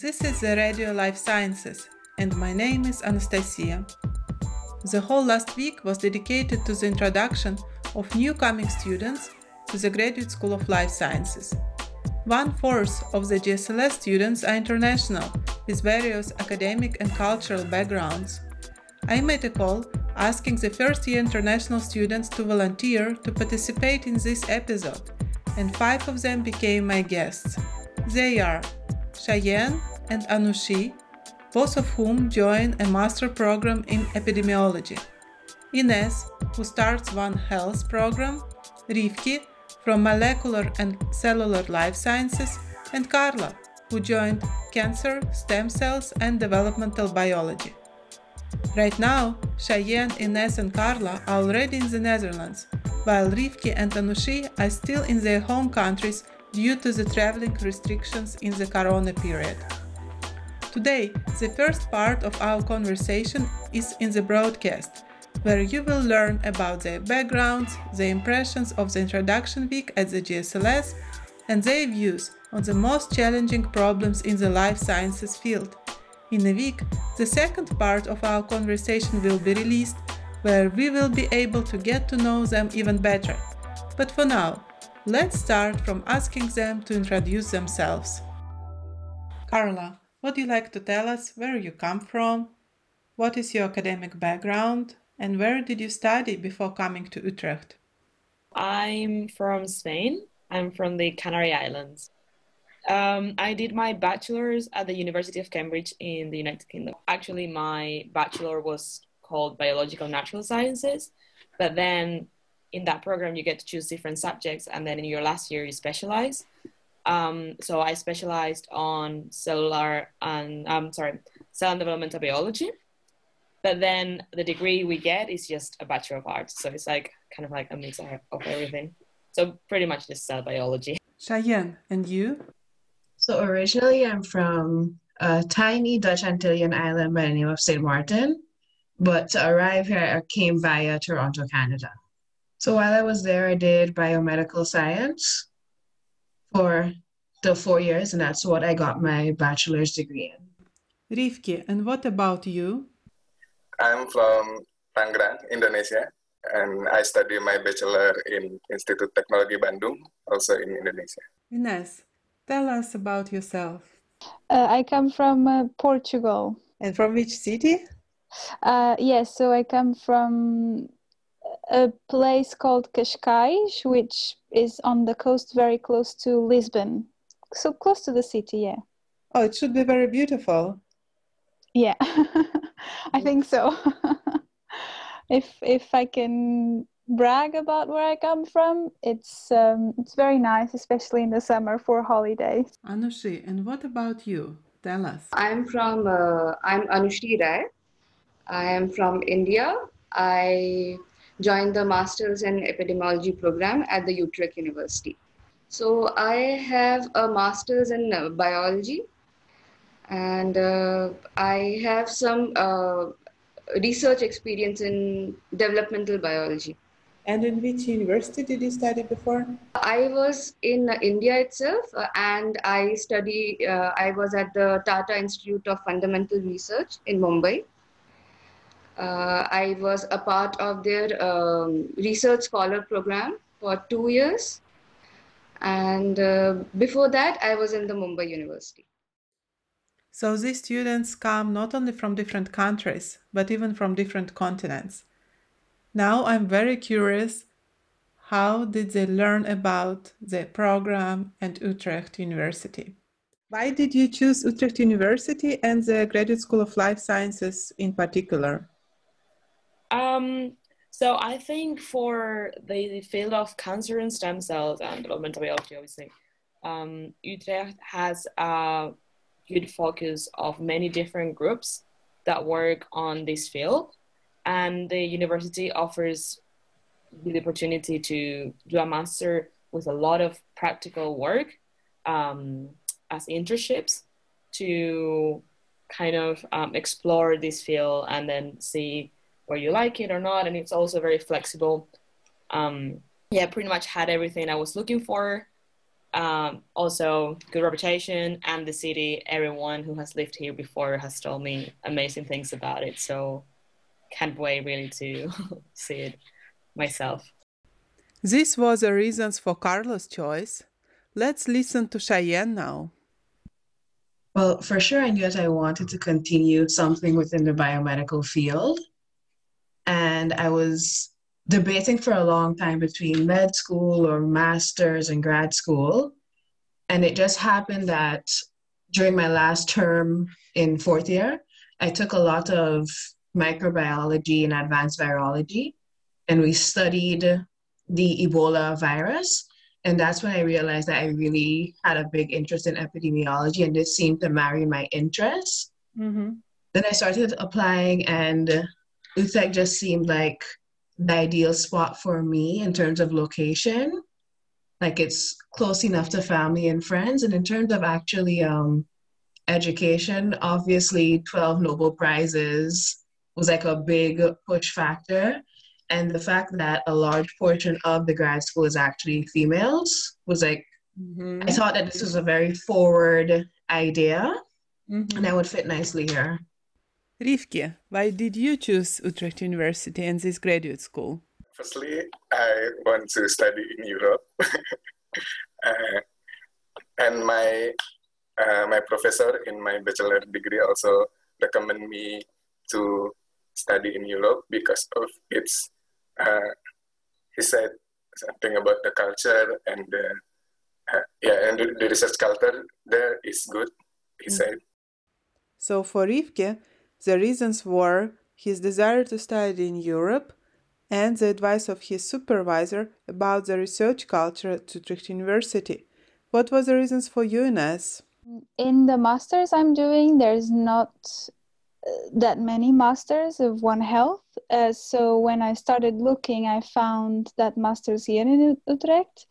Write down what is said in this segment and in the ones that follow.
This is the Radio Life Sciences, and my name is Anastasia. The whole last week was dedicated to the introduction of new coming students to the Graduate School of Life Sciences. One fourth of the GSLS students are international, with various academic and cultural backgrounds. I made a call asking the first year international students to volunteer to participate in this episode, and five of them became my guests. They are Cheyenne and Anushi, both of whom join a master program in epidemiology. Ines, who starts One Health program, Rivki from Molecular and Cellular Life Sciences, and Carla, who joined Cancer, Stem Cells, and Developmental Biology. Right now, Cheyenne, Ines, and Carla are already in the Netherlands, while Rivki and Anushi are still in their home countries due to the traveling restrictions in the corona period. Today, the first part of our conversation is in the broadcast, where you will learn about their backgrounds, the impressions of the introduction week at the GSLS, and their views on the most challenging problems in the life sciences field. In a week, the second part of our conversation will be released, where we will be able to get to know them even better. But for now, let's start from asking them to introduce themselves. Carla, would you like to tell us where you come from? What is your academic background? And where did you study before coming to Utrecht? I'm from Spain. I'm from the Canary Islands. Um, I did my bachelor's at the University of Cambridge in the United Kingdom. Actually, my bachelor was called Biological Natural Sciences, but then in that program you get to choose different subjects, and then in your last year you specialize. Um, so I specialized on cellular and I'm um, sorry, cell and developmental biology. But then the degree we get is just a Bachelor of Arts. So it's like kind of like a mix of everything. So pretty much just cell biology. Cheyenne, and you? So originally I'm from a tiny Dutch Antillean island by the name of St. Martin. But to arrive here, I came via Toronto, Canada. So while I was there, I did biomedical science for the four years, and that's what I got my bachelor's degree in. Rivki, and what about you? I'm from Tangerang, Indonesia, and I study my bachelor in Institute Technology Bandung, also in Indonesia. Ines, tell us about yourself. Uh, I come from uh, Portugal. And from which city? Uh, yes, so I come from a place called Cascais, which is on the coast very close to Lisbon. So close to the city, yeah. Oh, it should be very beautiful. Yeah, I think so. if if I can brag about where I come from, it's um, it's very nice, especially in the summer for holidays. Anushi, and what about you? Tell us. I'm from uh, I'm Anushi Rai. I am from India. I joined the Masters in Epidemiology program at the Utrecht University. So I have a Masters in uh, Biology and uh, I have some uh, research experience in developmental biology. And in which university did you study before? I was in India itself, uh, and I study. Uh, I was at the Tata Institute of Fundamental Research in Mumbai, I was a part of their um, research scholar program for two years. And uh, before that, I was in the Mumbai University. So these students come not only from different countries, but even from different continents. Now I'm very curious how did they learn about the program and Utrecht University? Why did you choose Utrecht University and the Graduate School of Life Sciences in particular? Um, so I think for the field of cancer and stem cells and developmental biology, obviously, um, Utrecht has a good focus of many different groups that work on this field, and the university offers the opportunity to do a master with a lot of practical work um, as internships to kind of um, explore this field and then see where you like it or not. And it's also very flexible. Um, yeah, pretty much had everything I was looking for. um, also good reputation and the city everyone who has lived here before has told me amazing things about it so can't wait really to see it myself this was the reasons for Carla's choice let's listen to cheyenne now well for sure i knew that i wanted to continue something within the biomedical field and i was debating for a long time between med school or master's and grad school. And it just happened that during my last term in fourth year, I took a lot of microbiology and advanced virology, and we studied the Ebola virus. And that's when I realized that I really had a big interest in epidemiology, and this seemed to marry my interests. Mm-hmm. Then I started applying, and Utrecht just seemed like the ideal spot for me in terms of location. Like it's close enough to family and friends. And in terms of actually um, education, obviously 12 Nobel Prizes was like a big push factor. And the fact that a large portion of the grad school is actually females was like, mm-hmm. I thought that this was a very forward idea mm-hmm. and that would fit nicely here. Rivki, why did you choose Utrecht University and this graduate school? Firstly, I want to study in Europe. uh, and my uh, my professor in my bachelor degree also recommended me to study in Europe because of its. Uh, he said something about the culture and the, uh, yeah, and the, the research culture there is good. He mm-hmm. said. So for Rivki, the reasons were his desire to study in Europe and the advice of his supervisor about the research culture at Utrecht University. What were the reasons for you, Ines? In the masters I'm doing, there's not uh, that many masters of One Health. Uh, so when I started looking, I found that masters here in Utrecht,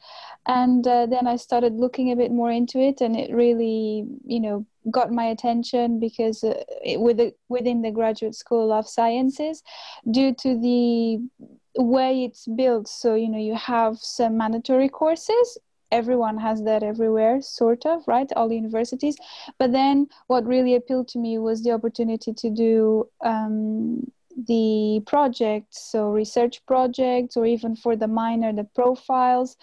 and uh, then I started looking a bit more into it, and it really, you know, got my attention because uh, it, with the, within the graduate school of sciences due to the way it's built. So you know you have some mandatory courses. Everyone has that everywhere sort of right? All universities. But then what really appealed to me was the opportunity to do um, the projects so research projects or even for the minor the profiles.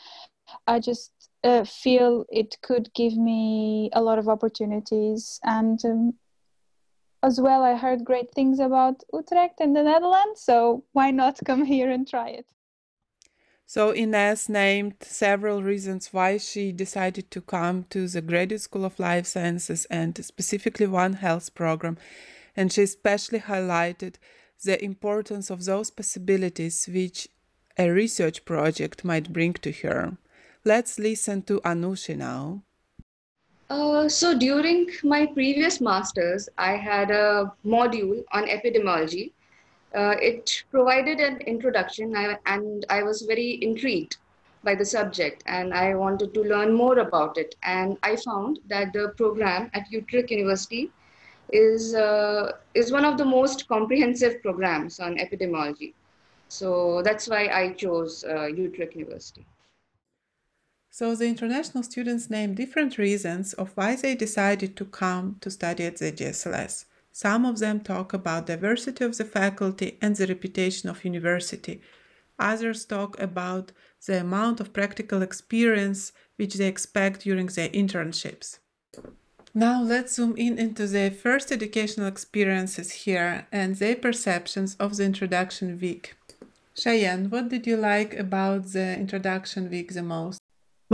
I just uh, feel it could give me a lot of opportunities. And um, as well, I heard great things about Utrecht and the Netherlands, so why not come here and try it? So Ines named several reasons why she decided to come to the Graduate School of Life Sciences and specifically One Health program. And she especially highlighted the importance of those possibilities which a research project might bring to her. Let's listen to Anushi now. Uh, so during my previous masters, I had a module on epidemiology. Uh, it provided an introduction, and I was very intrigued by the subject, and I wanted to learn more about it. And I found that the program at Utrecht University is uh, is one of the most comprehensive programs on epidemiology. So that's why I chose uh, Utrecht University. So the international students name different reasons of why they decided to come to study at the GSLS. Some of them talk about diversity of the faculty and the reputation of university. Others talk about the amount of practical experience which they expect during their internships. Now let's zoom in into their first educational experiences here and their perceptions of the introduction week. Cheyenne, what did you like about the introduction week the most?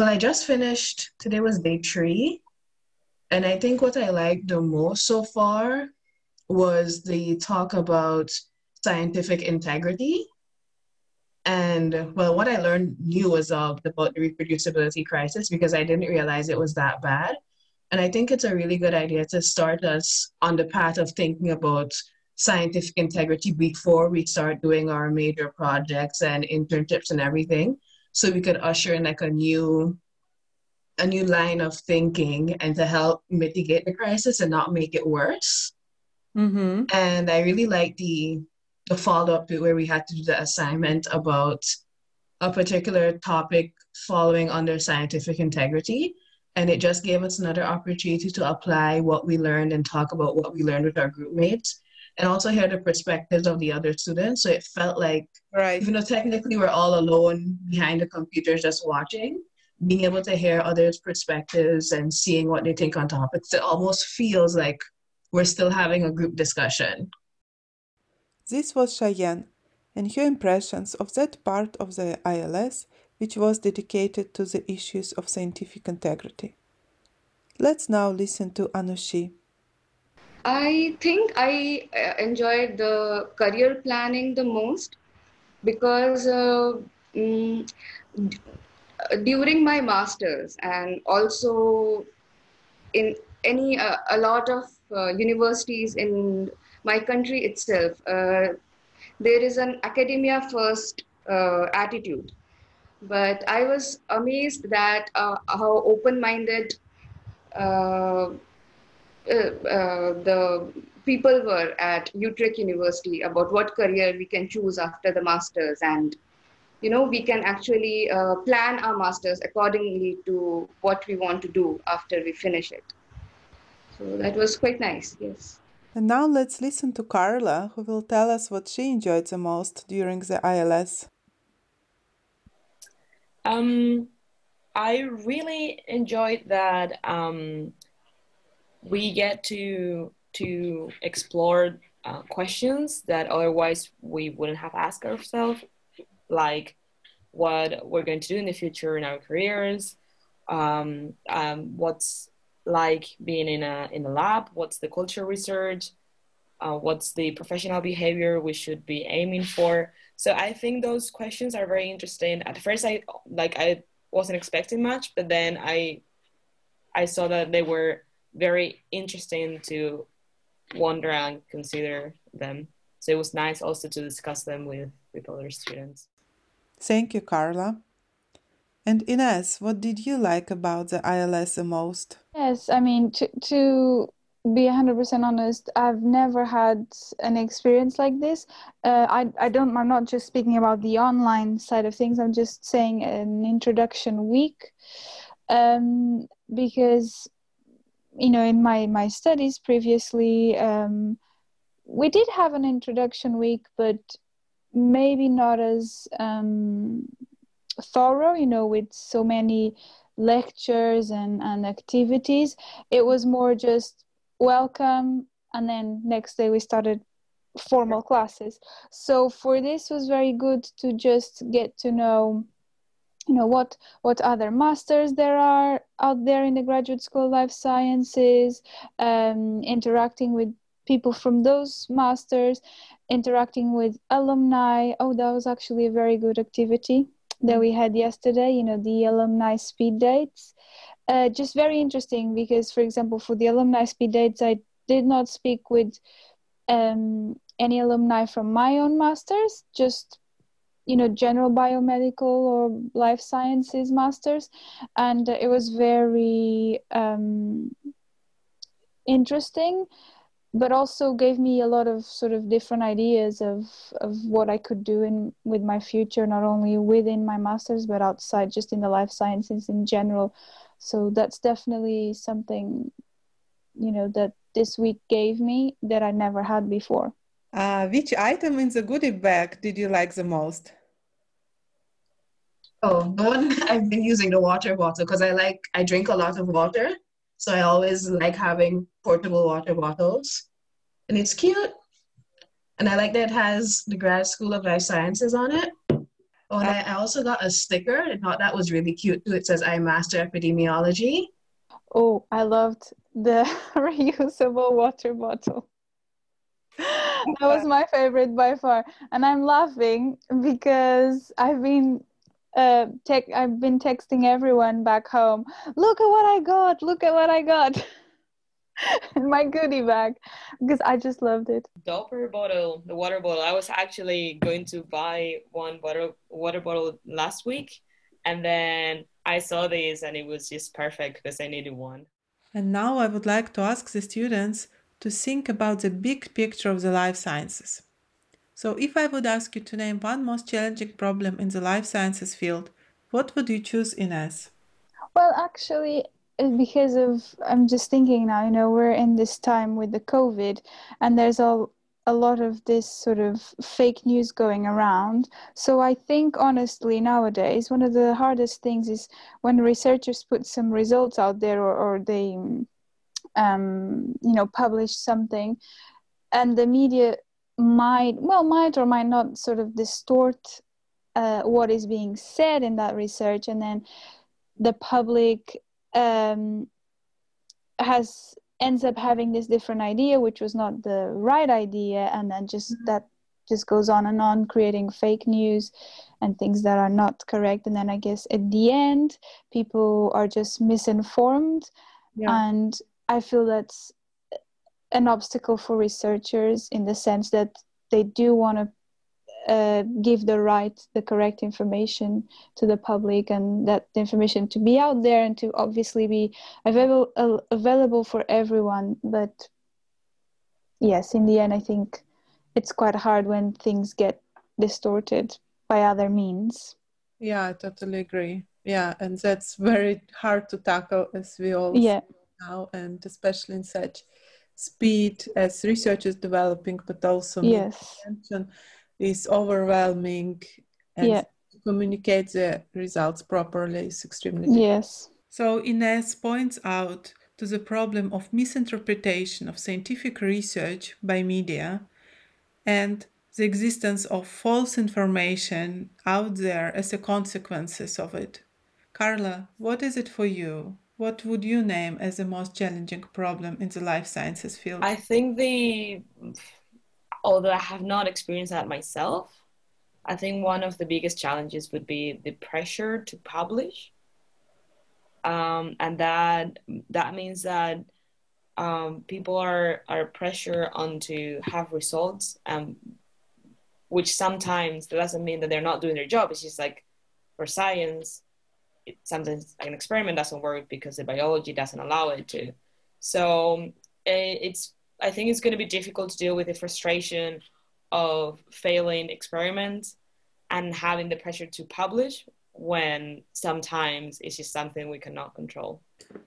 Well, I just finished, today was day three. And I think what I liked the most so far was the talk about scientific integrity. And well, what I learned new was uh, about the reproducibility crisis because I didn't realize it was that bad. And I think it's a really good idea to start us on the path of thinking about scientific integrity before we start doing our major projects and internships and everything so we could usher in like a new a new line of thinking and to help mitigate the crisis and not make it worse. Mm-hmm. And I really like the the follow up to where we had to do the assignment about a particular topic following under scientific integrity. And it just gave us another opportunity to apply what we learned and talk about what we learned with our group mates and also hear the perspectives of the other students. So it felt like, Right. even though technically we're all alone behind the computers just watching, being able to hear others' perspectives and seeing what they think on topics, it almost feels like we're still having a group discussion. This was Cheyenne and her impressions of that part of the ILS which was dedicated to the issues of scientific integrity. Let's now listen to Anushi. I think I uh, enjoyed the career planning the most because uh, mm, during my masters and also in any uh, a lot of uh, universities in my country itself uh, there is an academia first uh, attitude. But i was amazed that uh, how open minded uh, the people were at Utrecht University about what career we can choose after the masters, and you know we can actually uh, plan our masters accordingly to what we want to do after we finish it. So that was quite nice. Yes. And now let's listen to Carla, who will tell us what she enjoyed the most during the ILS. Um, I really enjoyed that um, we get to to explore uh, questions that otherwise we wouldn't have asked ourselves, like what we're going to do in the future in our careers, um, um, what's like being in a in a lab, what's the culture research, uh, what's the professional behavior we should be aiming for. So I think those questions are very interesting. At first, I like I wasn't expecting much, but then I I saw that they were very interesting to wonder and consider them. So it was nice also to discuss them with with other students. Thank you, Carla. And Ines, what did you like about the ILS the most? Yes, I mean, to, to be 100% honest, I've never had an experience like this. Uh, I, I don't, I'm not just speaking about the online side of things, I'm just saying an introduction week. Um, because, you know, in my, my studies previously, um, we did have an introduction week, but maybe not as um, thorough, you know, with so many lectures and, and activities. It was more just welcome, and then next day we started formal classes. So for this was very good to just get to know you know what what other masters there are out there in the graduate school life sciences um, interacting with people from those masters interacting with alumni. Oh that was actually a very good activity that we had yesterday you know the alumni speed dates. Uh, just very interesting because for example for the alumni speed dates i did not speak with um, any alumni from my own masters just you know general biomedical or life sciences masters. And it was very um, interesting but also gave me a lot of sort of different ideas of of what I could do in with my future, not only within my masters but outside, just in the life sciences in general. So that's definitely something, you know, that this week gave me that I never had before. Uh, which item in the goodie bag did you like the most? Oh, the one I've been using the water bottle because I like I drink a lot of water, so I always like having portable water bottles, and it's cute. And I like that it has the grad school of life sciences on it. Oh, and I I also got a sticker. I thought that was really cute too. It says I master epidemiology. Oh, I loved the reusable water bottle. that was my favorite by far. And I'm laughing because I've been uh tech I've been texting everyone back home. Look at what I got. Look at what I got. my goodie bag because I just loved it. Doper bottle, the water bottle. I was actually going to buy one water water bottle last week, and then I saw this, and it was just perfect because I needed one. And now I would like to ask the students to think about the big picture of the life sciences. So, if I would ask you to name one most challenging problem in the life sciences field, what would you choose, Ines? Well, actually, because of I'm just thinking now, you know, we're in this time with the COVID, and there's a a lot of this sort of fake news going around. So I think honestly nowadays one of the hardest things is when researchers put some results out there or, or they um, you know publish something and the media might well might or might not sort of distort uh, what is being said in that research and then the public um, has ends up having this different idea which was not the right idea and then just mm-hmm. that just goes on and on creating fake news and things that are not correct and then i guess at the end people are just misinformed yeah. and i feel that's an obstacle for researchers in the sense that they do want to uh, give the right, the correct information to the public, and that information to be out there and to obviously be available uh, available for everyone. But yes, in the end, I think it's quite hard when things get distorted by other means. Yeah, I totally agree. Yeah, and that's very hard to tackle, as we all yeah. now, and especially in such speed as research is developing, but also yes is overwhelming and yeah. to communicate the results properly is extremely difficult. Yes. So Ines points out to the problem of misinterpretation of scientific research by media and the existence of false information out there as a consequences of it. Carla, what is it for you? What would you name as the most challenging problem in the life sciences field? I think the although I have not experienced that myself, I think one of the biggest challenges would be the pressure to publish. Um, and that that means that um, people are are pressure on to have results, um, which sometimes doesn't mean that they're not doing their job. It's just like for science, it, sometimes an experiment doesn't work because the biology doesn't allow it to. So eh, it's I think it's going to be difficult to deal with the frustration of failing experiments and having the pressure to publish when sometimes it's just something we cannot control.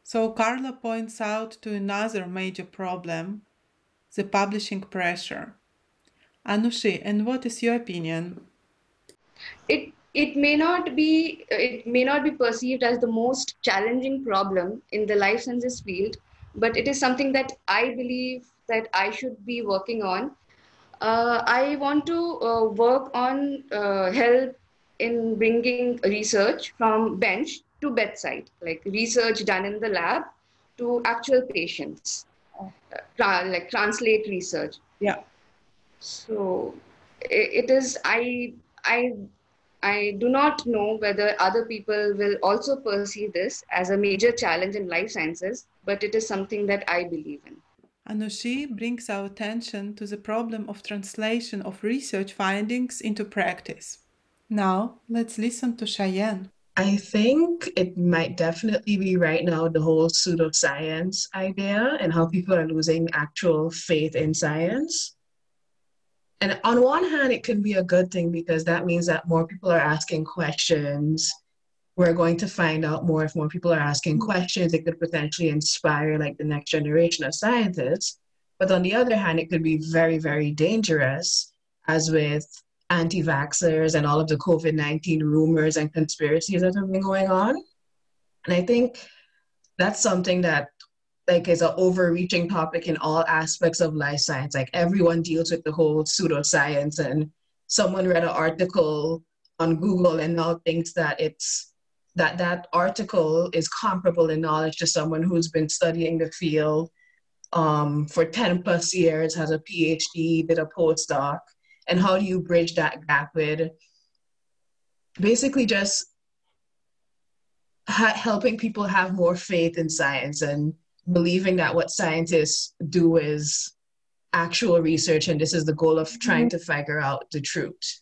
So, Carla points out to another major problem the publishing pressure. Anushi, and what is your opinion? It it may not be it may not be perceived as the most challenging problem in the life sciences field, but it is something that I believe that I should be working on. Uh, I want to uh, work on uh, help in bringing research from bench to bedside, like research done in the lab to actual patients, tra- like translate research. Yeah. So it, it is I I I do not know whether other people will also perceive this as a major challenge in life sciences, but it is something that I believe in. Anushi brings our attention to the problem of translation of research findings into practice. Now, let's listen to Cheyenne. I think it might definitely be right now the whole pseudoscience idea and how people are losing actual faith in science. And on one hand, it can be a good thing because that means that more people are asking questions we're going to find out more if more people are asking mm-hmm. questions. It could potentially inspire like the next generation of scientists. But on the other hand, it could be very, very dangerous, as with anti vaxxers and all of the COVID 19 rumors and conspiracies that have been going on. And I think that's something that like is an overreaching topic in all aspects of life science. Like everyone deals with the whole pseudoscience and someone read an article on Google and now thinks that it's that that article is comparable in knowledge to someone who's been studying the field um, for 10 plus years, has a PhD, did a postdoc, and how do you bridge that gap with basically just ha- helping people have more faith in science and believing that what scientists do is actual research and this is the goal of trying mm-hmm. to figure out the truth.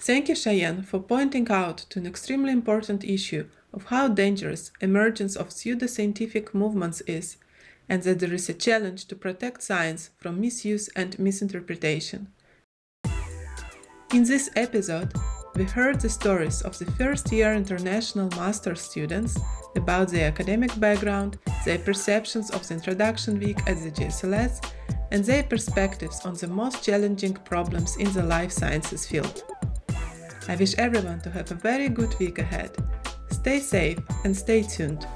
Thank you, Cheyenne, for pointing out to an extremely important issue of how dangerous emergence of pseudoscientific movements is, and that there is a challenge to protect science from misuse and misinterpretation. In this episode, we heard the stories of the first year international master students about their academic background, their perceptions of the introduction week at the GSLS, and their perspectives on the most challenging problems in the life sciences field. I wish everyone to have a very good week ahead. Stay safe and stay tuned.